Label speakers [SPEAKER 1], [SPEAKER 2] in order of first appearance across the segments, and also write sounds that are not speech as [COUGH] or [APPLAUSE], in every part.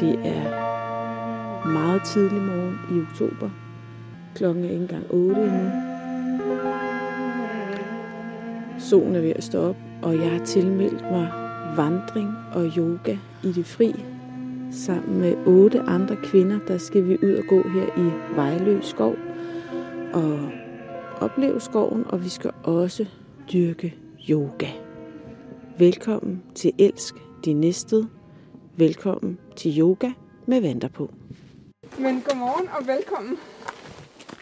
[SPEAKER 1] Det er meget tidlig morgen i oktober. Klokken er ikke engang 8 endnu. Solen er ved at stå op, og jeg har tilmeldt mig vandring og yoga i det fri. Sammen med otte andre kvinder, der skal vi ud og gå her i Vejlø skov og opleve skoven, og vi skal også dyrke yoga. Velkommen til Elsk din næste. Velkommen til yoga med vanter på.
[SPEAKER 2] Men godmorgen og velkommen.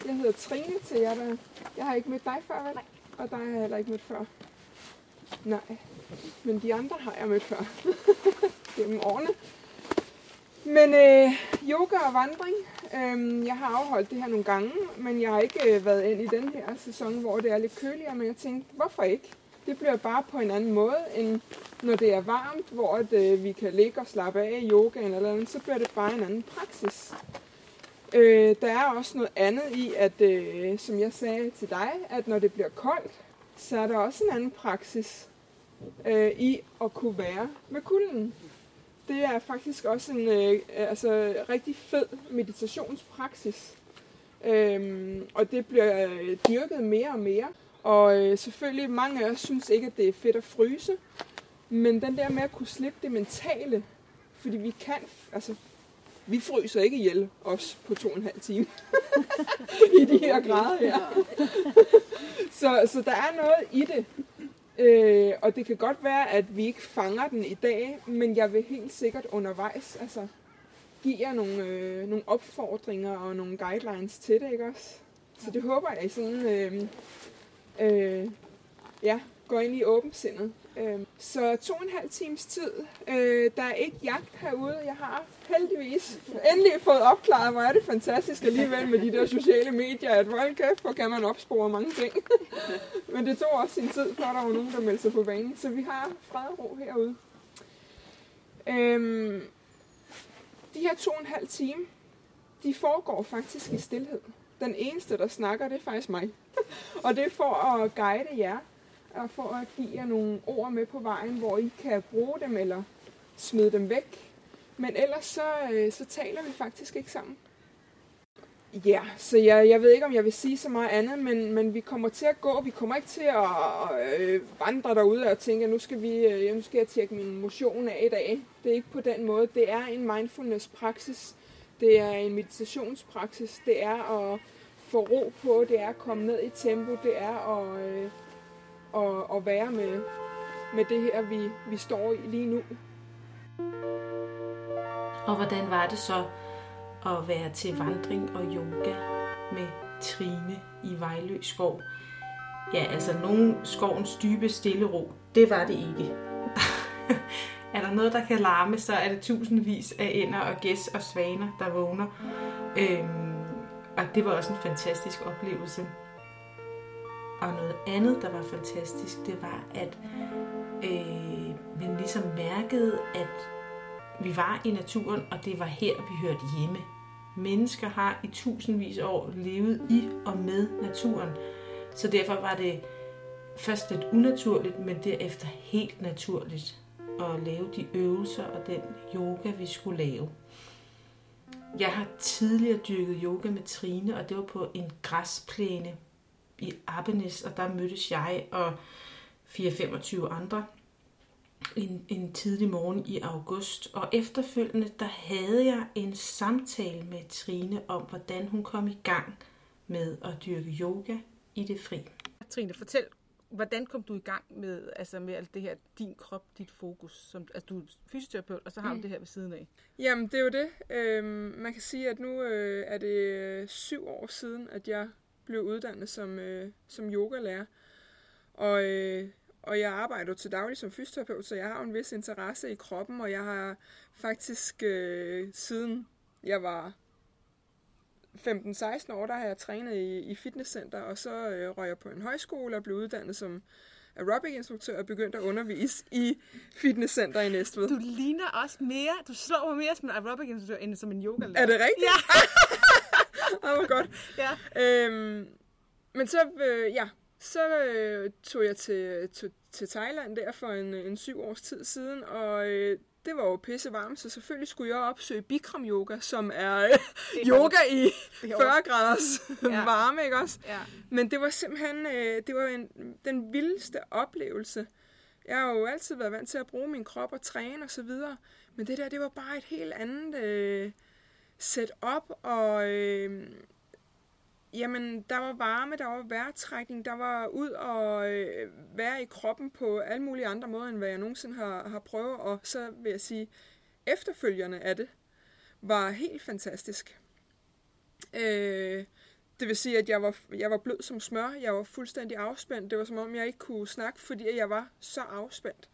[SPEAKER 2] Jeg hedder Trine til jer, der... Jeg har ikke mødt dig før, vel? Og dig har jeg heller ikke mødt før. Nej. Men de andre har jeg mødt før. [LAUGHS] Gennem årene. Men øh, yoga og vandring. Øh, jeg har afholdt det her nogle gange, men jeg har ikke øh, været ind i den her sæson, hvor det er lidt køligere. Men jeg tænkte, hvorfor ikke? Det bliver bare på en anden måde, end når det er varmt, hvor at, øh, vi kan ligge og slappe af i yogaen eller andet, så bliver det bare en anden praksis. Øh, der er også noget andet i, at øh, som jeg sagde til dig, at når det bliver koldt, så er der også en anden praksis øh, i at kunne være med kulden. Det er faktisk også en øh, altså, rigtig fed meditationspraksis. Øhm, og det bliver øh, dyrket mere og mere. Og øh, selvfølgelig, mange af os synes ikke, at det er fedt at fryse. Men den der med at kunne slippe det mentale, fordi vi kan, altså, vi fryser ikke ihjel os på to og en halv time [LAUGHS] i de her grader her. [LAUGHS] så, så der er noget i det. Øh, og det kan godt være, at vi ikke fanger den i dag, men jeg vil helt sikkert undervejs altså, give jer nogle, øh, nogle opfordringer og nogle guidelines til det, ikke også? Så det håber jeg, I sådan, øh, øh, ja, går ind i åbensindet. Øh, så to og en halv times tid. Øh, der er ikke jagt herude. Jeg har heldigvis endelig fået opklaret, hvor er det fantastisk alligevel med de der sociale medier, at hold kæft, hvor kan man opspore mange ting. [LAUGHS] Men det tog også sin tid, før der var nogen, der meldte sig på banen. Så vi har fred og ro herude. Øh, de her to og en halv time, de foregår faktisk i stillhed. Den eneste, der snakker, det er faktisk mig. [LAUGHS] og det er for at guide jer, og for at give jer nogle ord med på vejen, hvor I kan bruge dem eller smide dem væk. Men ellers så, øh, så taler vi faktisk ikke sammen. Ja, så jeg, jeg ved ikke, om jeg vil sige så meget andet, men, men vi kommer til at gå. Vi kommer ikke til at øh, vandre derude og tænke, at nu skal, vi, øh, nu skal jeg tjekke min motion af i dag. Det er ikke på den måde. Det er en mindfulness-praksis. Det er en meditationspraksis. Det er at få ro på. Det er at komme ned i tempo. Det er at, øh, at, at være med, med det her, vi, vi står i lige nu.
[SPEAKER 1] Og hvordan var det så at være til vandring og yoga med Trine i Vejlø skov? Ja, altså nogen skovens dybe stille ro, det var det ikke. [LAUGHS] er der noget, der kan larme, så er det tusindvis af ender og gæs og svaner, der vågner. Øhm, og det var også en fantastisk oplevelse. Og noget andet, der var fantastisk, det var, at øh, man ligesom mærkede, at vi var i naturen, og det var her, vi hørte hjemme. Mennesker har i tusindvis af år levet i og med naturen. Så derfor var det først lidt unaturligt, men derefter helt naturligt at lave de øvelser og den yoga, vi skulle lave. Jeg har tidligere dyrket yoga med Trine, og det var på en græsplæne i Appenes, og der mødtes jeg og 4-25 andre en, en tidlig morgen i august. Og efterfølgende, der havde jeg en samtale med Trine om, hvordan hun kom i gang med at dyrke yoga i det fri.
[SPEAKER 2] Trine, fortæl, hvordan kom du i gang med, altså med alt det her, din krop, dit fokus? Som, altså, du er fysioterapeut, og så har du mm. det her ved siden af. Jamen, det er jo det. Øhm, man kan sige, at nu øh, er det øh, syv år siden, at jeg blev uddannet som, øh, som yogalærer. Og, øh, og jeg arbejder til daglig som fysioterapeut, så jeg har en vis interesse i kroppen, og jeg har faktisk øh, siden jeg var 15-16 år, der har jeg trænet i, i fitnesscenter, og så øh, røg jeg på en højskole og blev uddannet som aerobic-instruktør og begyndte at undervise i fitnesscenter i Næstved.
[SPEAKER 3] Du ligner også mere, du slår mig mere som en aerobic-instruktør, end som en yoga
[SPEAKER 2] Er det rigtigt?
[SPEAKER 3] Ja. [LAUGHS]
[SPEAKER 2] det var godt.
[SPEAKER 3] Ja.
[SPEAKER 2] Øhm, men så, øh, ja, så øh, tog jeg til, til, til Thailand der for en, en syv års tid siden, og øh, det var jo pisse varmt, så selvfølgelig skulle jeg opsøge Bikram yoga, som er øh, [LAUGHS] yoga i
[SPEAKER 3] Det er
[SPEAKER 2] 40 graders
[SPEAKER 3] Ja. [LAUGHS]
[SPEAKER 2] varme, ikke også?
[SPEAKER 3] Ja.
[SPEAKER 2] Men det var simpelthen øh, det var en, den vildeste oplevelse. Jeg har jo altid været vant til at bruge min krop og træne og så videre. Men det der, det var bare et helt andet øh, setup, og øh, jamen, der var varme, der var vejrtrækning, der var ud og øh, være i kroppen på alle mulige andre måder, end hvad jeg nogensinde har, har prøvet. Og så vil jeg sige, efterfølgerne af det var helt fantastisk. Øh, det vil sige, at jeg var, jeg var blød som smør. Jeg var fuldstændig afspændt. Det var som om, jeg ikke kunne snakke, fordi jeg var så afspændt.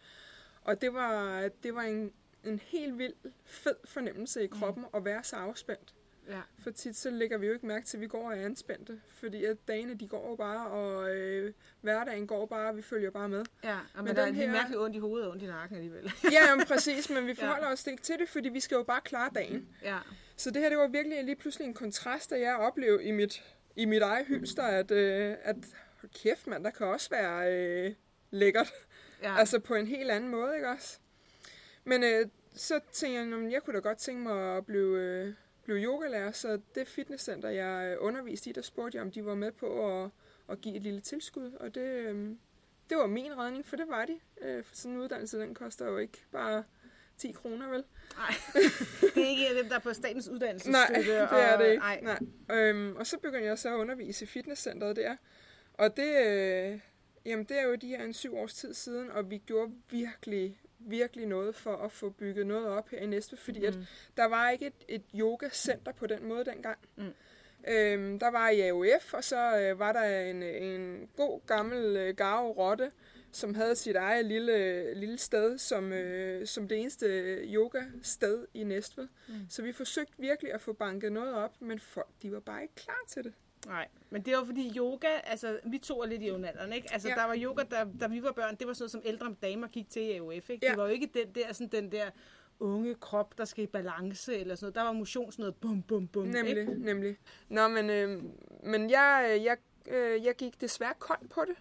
[SPEAKER 2] Og det var, det var en, en helt vild, fed fornemmelse i kroppen mm. at være så afspændt.
[SPEAKER 3] Ja.
[SPEAKER 2] For tit så lægger vi jo ikke mærke til, at vi går og er anspændte. Fordi at dagene, de går bare, og øh, hverdagen går bare, og vi følger bare med.
[SPEAKER 3] Ja, og men,
[SPEAKER 2] Men
[SPEAKER 3] der er
[SPEAKER 2] her-
[SPEAKER 3] mærkeligt ondt i hovedet og ondt i nakken alligevel. [LAUGHS]
[SPEAKER 2] Ja, jamen, præcis, men vi forholder ja. os ikke til det, fordi vi skal jo bare klare dagen.
[SPEAKER 3] ja.
[SPEAKER 2] Så det her, det var virkelig lige pludselig en kontrast, at jeg oplevede i mit, i mit eget hylster, at, øh, at kæft mand, der kan også være øh, lækkert.
[SPEAKER 3] ja.
[SPEAKER 2] Altså på en helt anden måde, ikke også? Men øh, så tænkte jeg, "Nå, jeg kunne da godt tænke mig at blive, øh, blive yogalærer, så det fitnesscenter, jeg øh, underviste i, der spurgte jeg, om de var med på at, at give et lille tilskud, og det, øh, det var min redning, for det var de. Øh, for sådan en uddannelse, den koster jo ikke bare 10 kroner, vel?
[SPEAKER 3] Nej, det er ikke dem, der er på statens uddannelsesstøtte.
[SPEAKER 2] Nej, det er
[SPEAKER 3] og,
[SPEAKER 2] det ikke.
[SPEAKER 3] Nej.
[SPEAKER 2] Nej. Øhm, og så begyndte jeg så at undervise i fitnesscenteret der. Og det, øh, jamen det er jo de her en syv års tid siden, og vi gjorde virkelig, virkelig noget for at få bygget noget op her i Næstved, fordi mm. at der var ikke et, et yogacenter på den måde dengang.
[SPEAKER 3] Mm.
[SPEAKER 2] Øhm, der var i AOF, og så øh, var der en, en god gammel øh, Garo Rotte, som havde sit eget lille, lille sted som, øh, som det eneste yoga-sted i Næstved. Mm. Så vi forsøgte virkelig at få banket noget op, men folk de var bare ikke klar til det.
[SPEAKER 3] Nej, men det var fordi yoga, altså vi to er lidt i jævnaldrende, ikke? Altså
[SPEAKER 2] Ja.
[SPEAKER 3] der var yoga, der, da vi var børn, det var sådan noget, som ældre damer gik til i AOF, ikke?
[SPEAKER 2] Ja.
[SPEAKER 3] Det var jo ikke den der, sådan den der unge krop, der skal i balance eller sådan noget. Der var motion sådan noget bum, bum, bum,
[SPEAKER 2] Nemlig,
[SPEAKER 3] ikke?
[SPEAKER 2] nemlig. Nå, men, øh, men jeg, øh, jeg, øh, jeg gik desværre kold på det.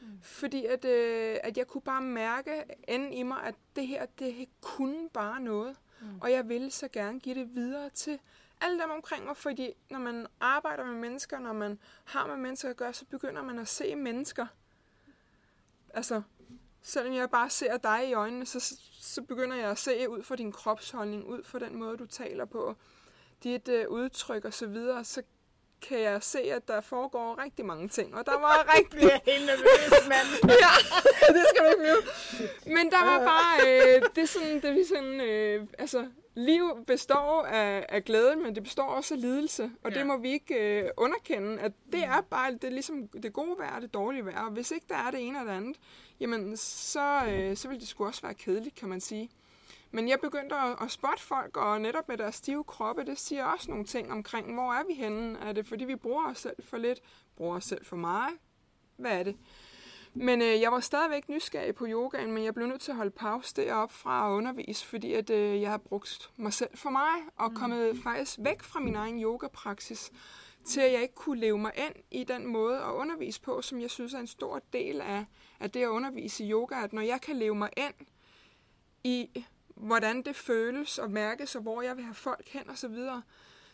[SPEAKER 2] Mm. Fordi at, øh, at jeg kunne bare mærke enden i mig, at det her, det kunne bare noget. Mm. Og jeg ville så gerne give det videre til alle dem omkring mig, fordi når man arbejder med mennesker, når man har med mennesker at gøre, så begynder man at se mennesker. Altså, selvom jeg bare ser dig i øjnene, så, så begynder jeg at se ud fra din kropsholdning, ud fra den måde, du taler på, dit øh, udtryk og så videre, så kan jeg se, at der foregår rigtig mange ting. Og der [LAUGHS] var rigtig...
[SPEAKER 3] Det er helt nervøs, mand. [LAUGHS]
[SPEAKER 2] ja, [LAUGHS] det skal du ikke blive. Men der var bare... Øh, det er sådan... Det er sådan øh, altså, liv består af, af glæden, men det består også af lidelse. Og ja. Det må vi ikke øh, underkende, at det er bare det er ligesom det gode vejr og det dårlige vejr. Og hvis ikke der er det ene eller det andet, jamen så, øh, så vil det sgu også være kedeligt, kan man sige. Men jeg begyndte at, at spotte folk, og netop med deres stive kroppe, det siger også nogle ting omkring, hvor er vi henne? Er det fordi, vi bruger os selv for lidt? Bruger os selv for meget? Hvad er det? Men øh, jeg var stadigvæk nysgerrig på yogaen, men jeg blev nødt til at holde pause derop fra at undervise, fordi at, øh, jeg har brugt mig selv for mig, og kommet faktisk væk fra min egen yogapraksis, til at jeg ikke kunne leve mig ind i den måde at undervise på, som jeg synes er en stor del af, af det at undervise i yoga, at når jeg kan leve mig ind i, hvordan det føles og mærkes, og hvor jeg vil have folk hen og så videre.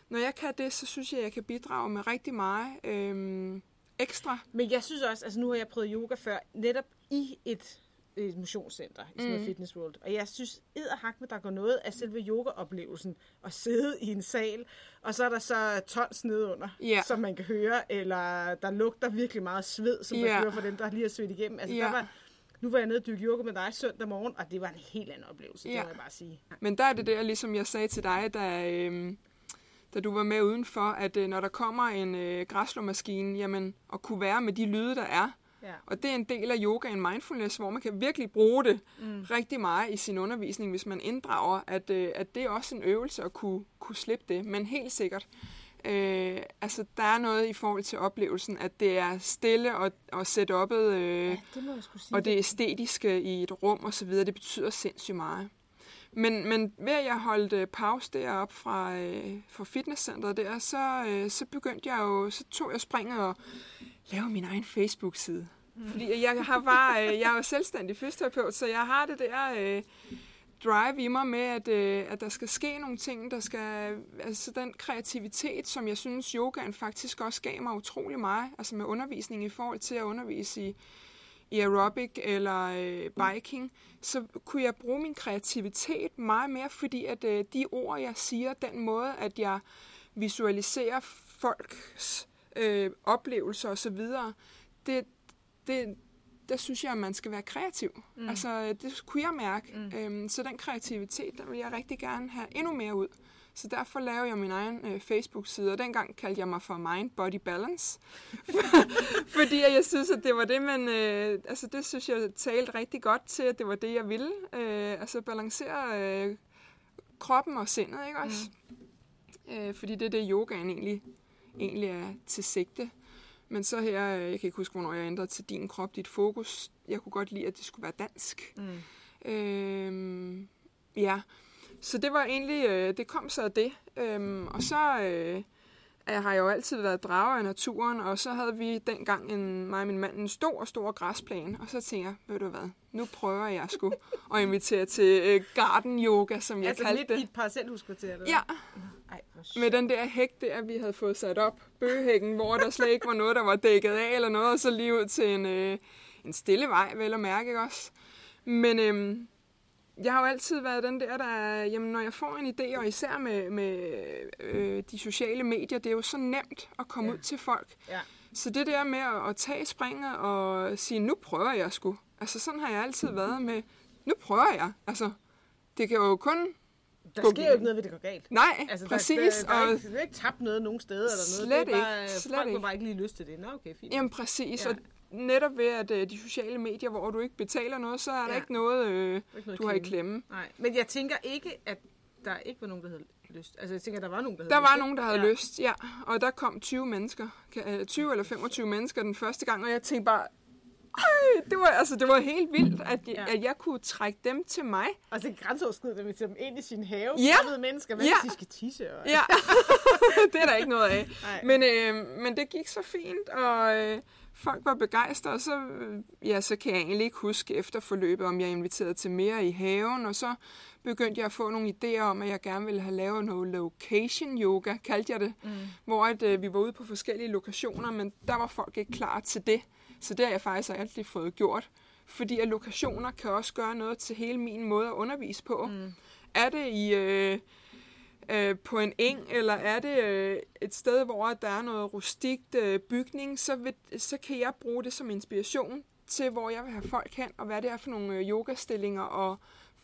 [SPEAKER 2] Når jeg kan det, så synes jeg, at jeg kan bidrage med rigtig meget øhm, ekstra.
[SPEAKER 3] Men jeg synes også, altså nu har jeg prøvet yoga før, netop i et, et motionscenter, i sådan
[SPEAKER 2] Mm.
[SPEAKER 3] Fitness World. Og jeg synes, edderhak med, der går noget af selve yogaoplevelsen, at sidde i en sal, og så er der så tons nedunder,
[SPEAKER 2] Ja.
[SPEAKER 3] som man kan høre, eller der lugter virkelig meget sved, som
[SPEAKER 2] Ja.
[SPEAKER 3] der kører for dem, der lige har svedt igennem. Altså,
[SPEAKER 2] Ja.
[SPEAKER 3] der var, nu var jeg nede og dykke yoga med dig søndag morgen, og det var en helt anden oplevelse,
[SPEAKER 2] Ja.
[SPEAKER 3] det må jeg bare sige.
[SPEAKER 2] Men der er det der, ligesom jeg sagde til dig, da, øhm, da du var med udenfor, at øh, når der kommer en øh, græslåmaskine, jamen, at kunne være med de lyde, der er,
[SPEAKER 3] Ja.
[SPEAKER 2] og det er en del af yoga en mindfulness, hvor man kan virkelig bruge det mm. rigtig meget i sin undervisning, hvis man inddrager, at, øh, at det er også en øvelse at kunne, kunne slippe det. Men helt sikkert, øh, altså der er noget i forhold til oplevelsen, at det er stille og, og setup'et, øh,
[SPEAKER 3] ja, det
[SPEAKER 2] og det æstetiske i et rum og så videre, det betyder sindssygt meget. Men, men ved at jeg holdt øh, pause deroppe fra, øh, fra fitnesscenteret der, så, øh, så begyndte jeg jo, så tog jeg springet og lavede min egen Facebook-side. Mm. Fordi jeg har bare, øh, jeg er jo selvstændig fysioterapeut, så jeg har det der, øh, drive i mig med, at, øh, at der skal ske nogle ting, der skal, altså den kreativitet, som jeg synes, yogaen faktisk også gav mig utrolig meget, altså med undervisning i forhold til at undervise i, i aerobic eller øh, biking, så kunne jeg bruge min kreativitet meget mere, fordi at øh, de ord, jeg siger, den måde, at jeg visualiserer folks øh, oplevelser osv., det, det, der synes jeg, at man skal være kreativ. Mm. Altså, det kunne jeg mærke. Mm. Øhm, så den kreativitet, der vil jeg rigtig gerne have endnu mere ud. Så derfor laver jeg min egen øh, Facebook-side, og dengang kaldte jeg mig for Mind Body Balance. [LAUGHS] Fordi jeg synes, at det var det, man... Øh, altså, det synes jeg talte rigtig godt til, at det var det, jeg ville. Øh, altså, balancere øh, kroppen og sindet, ikke også? Mm. Øh, fordi det er det, yogaen egentlig, egentlig er til sigte. Men så her, øh, jeg kan ikke huske, hvornår jeg ændrede til din krop, dit fokus. Jeg kunne godt lide, at det skulle være dansk. Mm. Øhm, ja, så det var egentlig, øh, det kom så af det. Øhm, og så øh, jeg har jeg jo altid været drager af naturen, og så havde vi dengang en, mig og min mand en stor, stor græsplæne. Og så tænkte jeg, ved du hvad, nu prøver jeg sgu at invitere til øh, garden yoga, som jeg
[SPEAKER 3] altså
[SPEAKER 2] kaldte
[SPEAKER 3] lidt i et parcelhuskvarter?
[SPEAKER 2] Ja. Med den der hæk der, vi havde fået sat op, bøgehækken, hvor der slet ikke var noget, der var dækket af eller noget, og så lige ud til en, øh, en stille vej, vel at mærke, ikke også? Men øhm, jeg har jo altid været den der, der er, jamen når jeg får en idé, og især med, med øh, de sociale medier, det er jo så nemt at komme
[SPEAKER 3] Ja.
[SPEAKER 2] ud til folk.
[SPEAKER 3] Ja.
[SPEAKER 2] Så det der med at, at tage springet og sige, nu prøver jeg sgu. Altså sådan har jeg altid været med, nu prøver jeg. Altså, det kan jo kun...
[SPEAKER 3] Der sker jo ikke noget, ved det går galt.
[SPEAKER 2] Nej,
[SPEAKER 3] Altså,
[SPEAKER 2] præcis.
[SPEAKER 3] Der, der, der, er
[SPEAKER 2] og,
[SPEAKER 3] ikke, der er ikke tabt noget nogen steder eller noget.
[SPEAKER 2] Slet
[SPEAKER 3] det er bare,
[SPEAKER 2] ikke, slet
[SPEAKER 3] folk
[SPEAKER 2] ikke.
[SPEAKER 3] bare ikke lige lyst til det. Nå, okay, fint.
[SPEAKER 2] Jamen præcis,
[SPEAKER 3] Ja.
[SPEAKER 2] og netop ved at øh, de sociale medier, hvor du ikke betaler noget, så er der
[SPEAKER 3] Ja.
[SPEAKER 2] ikke noget, øh,
[SPEAKER 3] Der ikke noget
[SPEAKER 2] du har i klemme.
[SPEAKER 3] Nej, men jeg tænker ikke, at der ikke var nogen, der havde lyst. Altså, jeg tænker, der var nogen, der havde
[SPEAKER 2] Der
[SPEAKER 3] lyst.
[SPEAKER 2] var
[SPEAKER 3] ikke?
[SPEAKER 2] nogen, der havde
[SPEAKER 3] ja.
[SPEAKER 2] lyst, ja. Og der kom 20 mennesker, Ka- øh, 20 eller 25 mennesker den første gang, og jeg tænkte bare, ej, det var, altså, det var helt vildt, at,
[SPEAKER 3] Ja.
[SPEAKER 2] ja. at jeg kunne trække dem til mig.
[SPEAKER 3] Og så grænseoverskridende med dem ind i sin have.
[SPEAKER 2] Ja.
[SPEAKER 3] Fremmede mennesker, hvad
[SPEAKER 2] Ja.
[SPEAKER 3] hvis de skal tisse? Og...
[SPEAKER 2] Ja, [LAUGHS] det er der ikke noget af.
[SPEAKER 3] Nej.
[SPEAKER 2] Men, øh, men det gik så fint, og øh, folk var begejstrede, og så, ja, så kan jeg egentlig ikke huske efter forløbet, om jeg inviterede til mere i haven, og så begyndte jeg at få nogle idéer om, at jeg gerne ville have lavet noget location yoga, kaldte jeg det, mm. hvor at, øh, vi var ude på forskellige lokationer, men der var folk ikke klar til det. Så det har jeg faktisk altid fået gjort. Fordi at lokationer kan også gøre noget til hele min måde at undervise på. Mm. Er det i... Øh, øh, på en eng, eller er det øh, et sted, hvor der er noget rustikt øh, bygning, så, vil, så kan jeg bruge det som inspiration til, hvor jeg vil have folk hen, og hvad det er for nogle øh, yogastillinger, og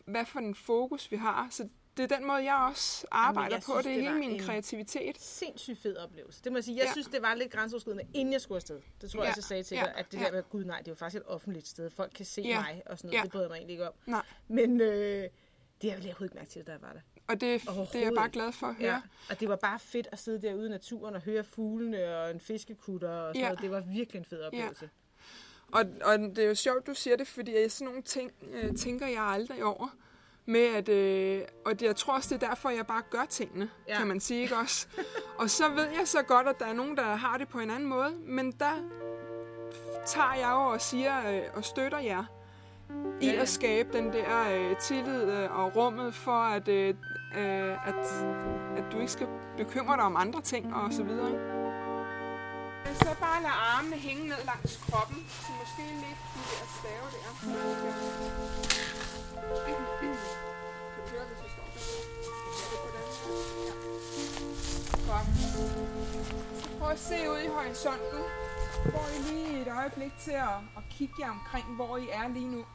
[SPEAKER 2] hvad for en fokus vi har. Så det er den måde, jeg også arbejder
[SPEAKER 3] jeg
[SPEAKER 2] på.
[SPEAKER 3] synes,
[SPEAKER 2] det er
[SPEAKER 3] det
[SPEAKER 2] hele min kreativitet.
[SPEAKER 3] Sindssygt fed oplevelse. Det må jeg sige. Jeg ja.
[SPEAKER 2] Ja.
[SPEAKER 3] synes, det var lidt grænseoverskridende, inden jeg skulle afsted. Det tror jeg
[SPEAKER 2] Ja.
[SPEAKER 3] også, jeg sagde til
[SPEAKER 2] Ja.
[SPEAKER 3] dig, at det
[SPEAKER 2] Ja.
[SPEAKER 3] der med, gud nej, det er jo faktisk et offentligt sted. Folk kan se
[SPEAKER 2] Ja.
[SPEAKER 3] mig og sådan noget.
[SPEAKER 2] Ja.
[SPEAKER 3] Det bryder jeg mig egentlig ikke om.
[SPEAKER 2] Nej.
[SPEAKER 3] Men øh, det har jeg overhovedet ikke mærke til, da jeg var der.
[SPEAKER 2] Og det, det er jeg bare glad for at høre.
[SPEAKER 3] Ja. Og det var bare fedt at sidde derude i naturen og høre fuglene og en fiskekutter og sådan
[SPEAKER 2] Ja.
[SPEAKER 3] noget. Det var virkelig en fed oplevelse.
[SPEAKER 2] Og, og det er jo sjovt, du siger det, fordi jeg, sådan nogle ting øh, tænker jeg aldrig over. Med at, øh, og det, jeg tror også, det er derfor, jeg bare gør tingene,
[SPEAKER 3] Ja.
[SPEAKER 2] kan man sige, ikke også? [LAUGHS] og så ved jeg så godt, at der er nogen, der har det på en anden måde, men der tager jeg jo og siger øh, og støtter jer i
[SPEAKER 3] Ja, ja.
[SPEAKER 2] at skabe den der øh, tillid øh, og rummet for, at, øh, øh, at, at du ikke skal bekymre dig om andre ting og så videre man Så bare lade armene hænge ned langs kroppen, så måske lidt de der stave der. Du høre, hvis jeg står der? Godt. Så prøv at se ud i horisonten. Prøv I lige et øjeblik til at, at kigge jer omkring, hvor I er lige nu.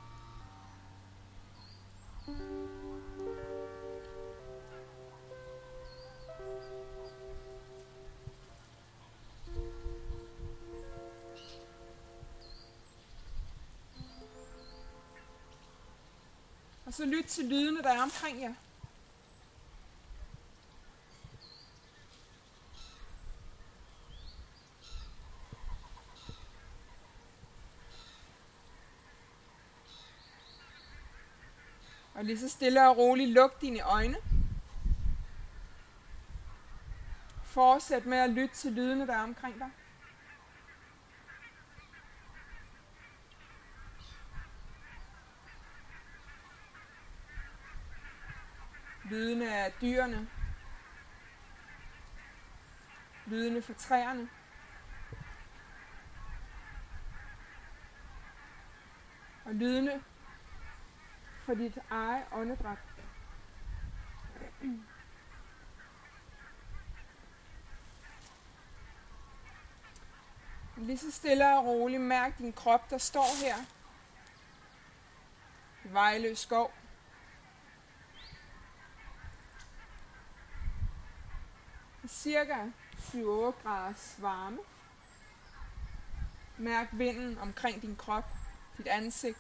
[SPEAKER 2] Så lyt til lydene, der er omkring jer. Og lige så stille og roligt luk dine øjne. Fortsæt med at lytte til lydene, der er omkring dig. Lydene af dyrene. Lydene fra træerne. Og lydene for dit eget åndedræt. Lige så stille og roligt mærk din krop, der står her. I Vejløs skov. Cirka 7-8 graders varme. Mærk vinden omkring din krop, dit ansigt.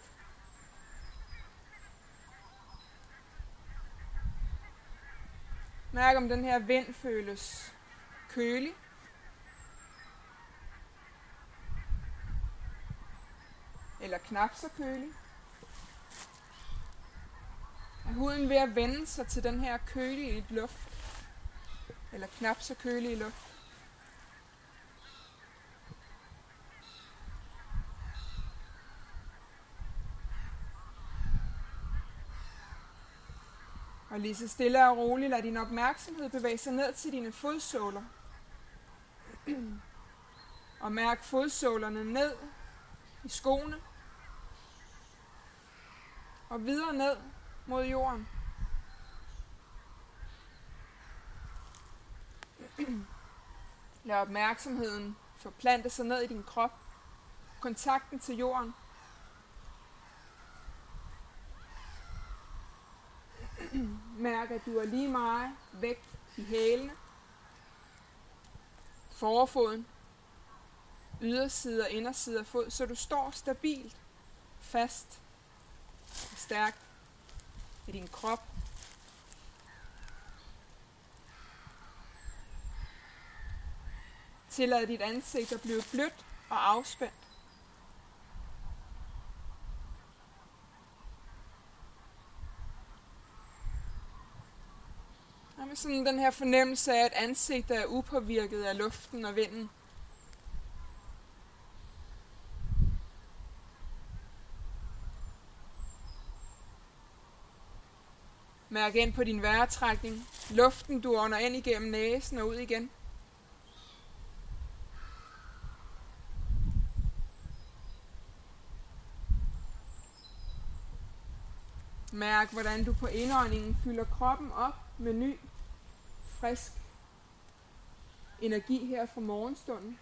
[SPEAKER 2] Mærk om den her vind føles kølig. Eller knap så kølig. Er huden ved at vende sig til den her kølige luft? Eller knap så kølige luft? Og lige så stille og roligt lad din opmærksomhed bevæge sig ned til dine fodsåler. og mærk fodsålerne ned i skoene. Og videre ned mod jorden. [CLEARS THROAT] Lad opmærksomheden forplante sig ned i din krop. Kontakten til jorden. [CLEARS THROAT] Mærk, at du er lige meget vægt i hælene, forfoden, yderside og inderside af fod, så du står stabilt, fast og stærkt i din krop. Tillad dit ansigt at blive blødt og afspændt. Og med sådan den her fornemmelse af, at ansigtet er upåvirket af luften og vinden. Mærk ind på din vejrtrækning. Luften, du ånder ind igennem næsen og ud igen. Mærk, hvordan du på indåndingen fylder kroppen op med ny, frisk energi her fra morgenstunden.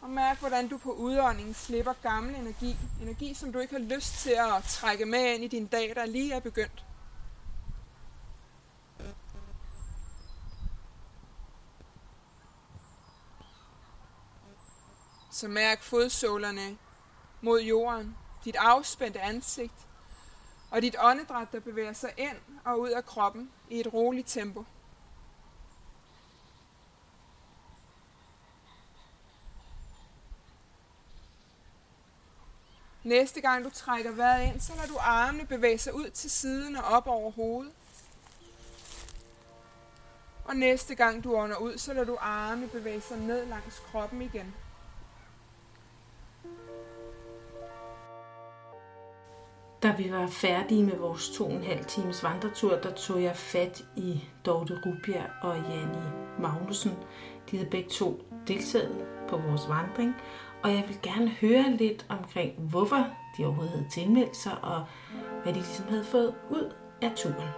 [SPEAKER 2] Og mærk, hvordan du på udåndingen slipper gammel energi. Energi, som du ikke har lyst til at trække med ind i din dag, der lige er begyndt. Så mærk fodsålerne mod jorden, dit afspændte ansigt og dit åndedræt, der bevæger sig ind og ud af kroppen i et roligt tempo. Næste gang du trækker vejret ind, så lader du armene bevæge sig ud til siden og op over hovedet. Og næste gang du ånder ud, så lader du armene bevæge sig ned langs kroppen igen.
[SPEAKER 1] Da vi var færdige med vores to og en halv times vandretur, der tog jeg fat i Dorte Rubjerg og Janni Magnussen. De havde begge to deltaget på vores vandring, og jeg vil gerne høre lidt omkring, hvorfor de overhovedet havde tilmeldt sig, og hvad de ligesom havde fået ud af turen.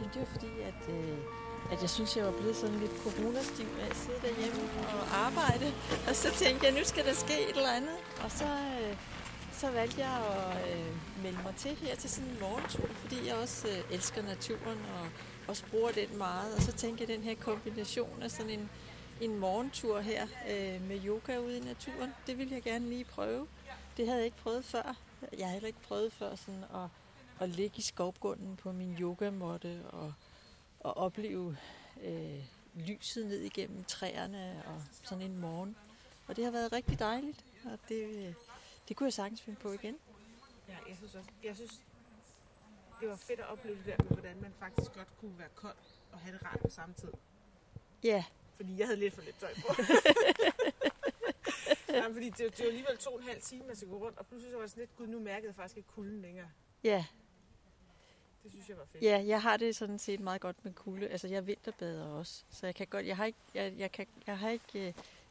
[SPEAKER 4] Ja, det var fordi, at, øh, at jeg synes, jeg var blevet sådan lidt coronastiv af at sidde derhjemme og arbejde. Og så tænkte jeg, nu skal der ske et eller andet. Og så, øh, så valgte jeg at øh, melde mig til her til sådan en morgentur, fordi jeg også øh, elsker naturen og også bruger den meget. Og så tænkte jeg, den her kombination af sådan en, en morgentur her øh, med yoga ude i naturen, det ville jeg gerne lige prøve. Det havde jeg ikke prøvet før. Jeg har heller ikke prøvet før sådan at, at ligge i skovbunden på min yogamåtte og, og opleve øh, lyset ned igennem træerne og sådan en morgen. Og det har været rigtig dejligt, og det, øh, det kunne jeg sagtens finde på igen.
[SPEAKER 3] Ja, jeg synes også, jeg synes, det var fedt at opleve det der med, hvordan man faktisk godt kunne være kold og have det rart på samme tid.
[SPEAKER 4] Ja,
[SPEAKER 3] Fordi jeg havde lidt for lidt tøj på. [LAUGHS] ja, fordi det, det var alligevel to og en halv time, man skal gå rundt, og pludselig så var det sådan lidt, gud, nu mærkede jeg faktisk ikke kulden længere.
[SPEAKER 4] Ja,
[SPEAKER 3] Det synes jeg var fedt.
[SPEAKER 4] ja, jeg har det sådan set meget godt med kulde. Altså, jeg vinterbader også, så jeg kan godt, jeg har ikke, jeg, jeg kan, jeg har ikke, øh,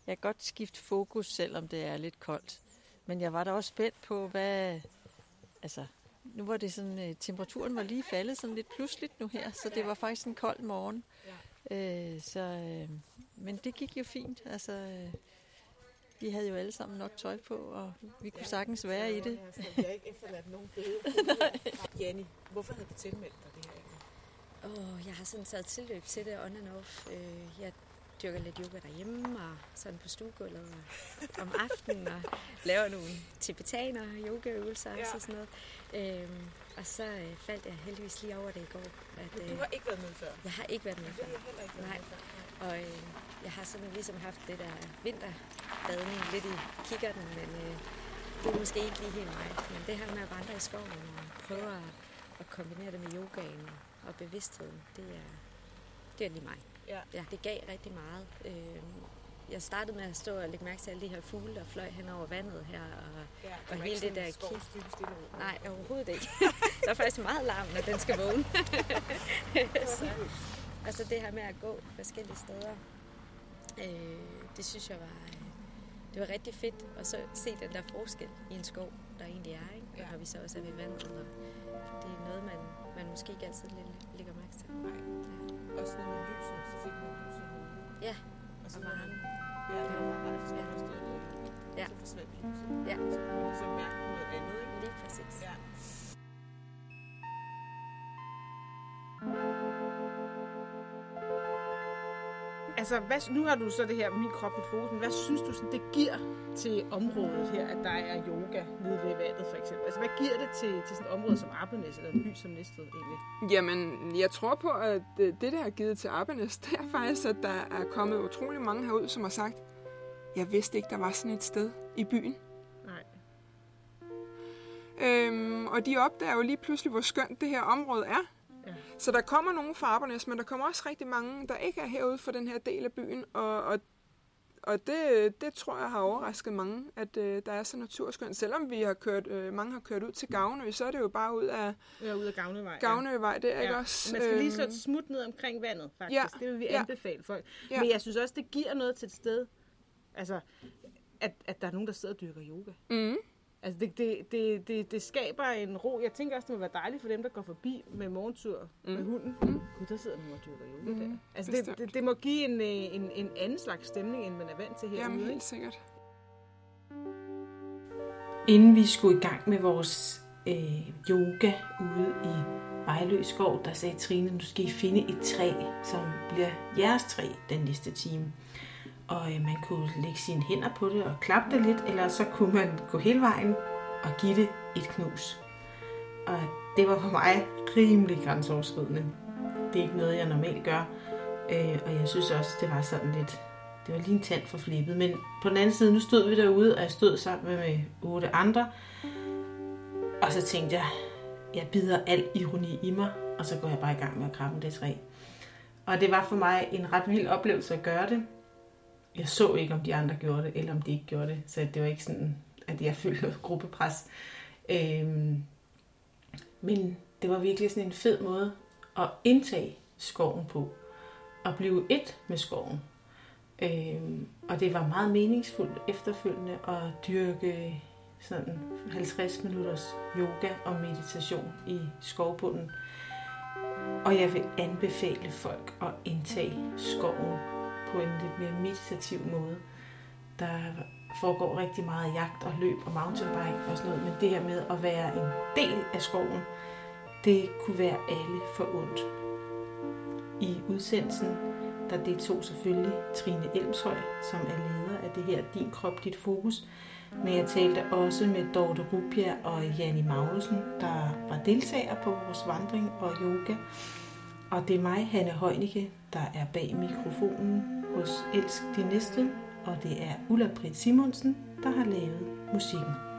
[SPEAKER 4] jeg kan godt skifte fokus, selvom det er lidt koldt. Men jeg var da også spændt på, hvad, altså, nu var det sådan, øh, temperaturen var lige faldet sådan lidt pludseligt nu her, så det var faktisk en kold morgen. Øh, så, øh, men det gik jo fint, altså, øh, vi havde jo alle sammen nok tøj på, og vi kunne sagtens være i det.
[SPEAKER 3] Jeg har ikke efterladt nogen bøde. [LAUGHS] Janni, hvorfor havde du tilmeldt dig det her?
[SPEAKER 5] Åh, jeg har sådan taget tilløb til det on and off. Øh, jeg dyrker lidt yoga derhjemme og sådan på stuegulvet og om aftenen og laver nogle tibetaner yogaøvelser
[SPEAKER 3] Ja.
[SPEAKER 5] og sådan noget. Øhm, og så øh, faldt jeg heldigvis lige over det i går. At,
[SPEAKER 3] Men du
[SPEAKER 5] øh,
[SPEAKER 3] har ikke været med før.
[SPEAKER 5] jeg har ikke været med
[SPEAKER 3] Det
[SPEAKER 5] før.
[SPEAKER 3] jeg ikke
[SPEAKER 5] Nej.
[SPEAKER 3] før.
[SPEAKER 5] Og øh, jeg har sådan ligesom haft det der vinterbadning lidt i kikkerten, men øh, det er måske ikke lige helt mig. Men det her med at vandre i skoven og prøve at, at kombinere det med yogaen og bevidstheden, det er, det er lige mig.
[SPEAKER 3] Ja.
[SPEAKER 5] ja, det gav rigtig meget. Øh, jeg startede med at stå og lægge mærke til alle de her fugle, der fløj hen over vandet her. Og,
[SPEAKER 3] Ja,
[SPEAKER 5] Og hele det der
[SPEAKER 3] dybe stille ro.
[SPEAKER 5] nej, overhovedet ikke. [LAUGHS] der er faktisk meget larm, når den skal vågne. [LAUGHS] så, altså det her med at gå forskellige steder, øh, det synes jeg var, øh, det var rigtig fedt. Og så se den der forskel i en skov, der egentlig er, ikke?
[SPEAKER 3] Ja.
[SPEAKER 5] Og når vi så også er ved vandet. Og det er noget, man, man måske ikke altid læ- lægger mærke til.
[SPEAKER 3] Nej. Også noget med lyset,
[SPEAKER 5] Ja,
[SPEAKER 3] Og så
[SPEAKER 5] og
[SPEAKER 3] var
[SPEAKER 5] varmen.
[SPEAKER 3] Ja, det var meget rart, så man stod.
[SPEAKER 5] Ja.
[SPEAKER 3] Så forsvandt lyset.
[SPEAKER 5] Ja.
[SPEAKER 3] Så kunne man ligesom mærke noget andet, ikke?
[SPEAKER 5] Lige præcis.
[SPEAKER 3] Ja. Altså, hvad, nu har du så det her Min Krop i fokus, men hvad synes du, sådan, det giver til området her, at der er yoga nede ved vandet, for eksempel? Altså, hvad giver det til, til sådan et område som Arpenæs, eller en by som Næstved, egentlig?
[SPEAKER 2] Jamen, jeg tror på, at øh, det, der har givet til Arbenes, det er faktisk, at der er kommet utrolig mange herud, som har sagt, jeg vidste ikke, der var sådan et sted i byen.
[SPEAKER 3] Nej.
[SPEAKER 2] Øhm, og de opdager jo lige pludselig, hvor skønt det her område er.
[SPEAKER 3] Ja.
[SPEAKER 2] Så der kommer nogle fra Arbernes, men der kommer også rigtig mange, der ikke er herude for den her del af byen. Og, og, og det, det tror jeg har overrasket mange, at øh, der er så naturskønt. Selvom vi har kørt, øh, mange har kørt ud til Gavnø, så er det jo bare ud af
[SPEAKER 3] Ja, ude af Gavnevej.
[SPEAKER 2] Gavnøvej, det er
[SPEAKER 3] ja.
[SPEAKER 2] ikke
[SPEAKER 3] ja.
[SPEAKER 2] også?
[SPEAKER 3] Man skal lige
[SPEAKER 2] øhm,
[SPEAKER 3] slå et smut ned omkring vandet, faktisk.
[SPEAKER 2] Ja,
[SPEAKER 3] Det vil vi
[SPEAKER 2] ja.
[SPEAKER 3] anbefale folk.
[SPEAKER 2] Ja.
[SPEAKER 3] Men jeg synes også, det giver noget til et sted. Altså, at, at der er nogen, der sidder og dyrker yoga.
[SPEAKER 2] Mm.
[SPEAKER 3] Altså, det, det, det, det, det skaber en ro. Jeg tænker også, det må være dejligt for dem, der går forbi med morgentur mm. med hunden. Mm. Gud, der sidder nogen og dyrker yoga
[SPEAKER 2] Mm,
[SPEAKER 3] der. Altså, det, det, det må give en, øh, en, en anden slags stemning, end man er vant til herude.
[SPEAKER 2] Jamen, helt sikkert.
[SPEAKER 1] Inden vi skulle i gang med vores øh, yoga ude i Vejlø Skov, der sagde Trine, nu skal I finde et træ, som bliver jeres træ den næste time. Og øh, man kunne lægge sine hænder på det og klappe det lidt, eller så kunne man gå hele vejen og give det et knus. Og det var for mig rimelig grænseoverskridende. Det er ikke noget, jeg normalt gør. Øh, og jeg synes også, det var sådan lidt... Det var lige en tand for flippet. Men på den anden side, nu stod vi derude, og jeg stod sammen med otte andre. Og så tænkte jeg, jeg bider al ironi i mig, og så går jeg bare i gang med at krabbe det træ. Og det var for mig en ret vild oplevelse at gøre det. Jeg så ikke, om de andre gjorde det, eller om de ikke gjorde det. Så det var ikke sådan, at jeg følte noget gruppepres. Øhm, men det var virkelig sådan en fed måde at indtage skoven på. At blive et med skoven. Øhm, og det var meget meningsfuldt efterfølgende at dyrke sådan 50 minutters yoga og meditation i skovbunden. Og jeg vil anbefale folk at indtage skoven på en lidt mere meditativ måde. Der foregår rigtig meget jagt og løb og mountainbike og sådan noget, men det her med at være en del af skoven, det kunne være alle for ondt. I udsendelsen, der deltog selvfølgelig Trine Elmshøj, som er leder af det her Din Krop, Dit Fokus. Men jeg talte også med Dorte Rupia og Janni Magnussen, der var deltagere på vores vandring og yoga. Og det er mig, Hanne Heunicke, der er bag mikrofonen hos Elsk Din Næste. Og det er Ulla Britt Simonsen, der har lavet musikken.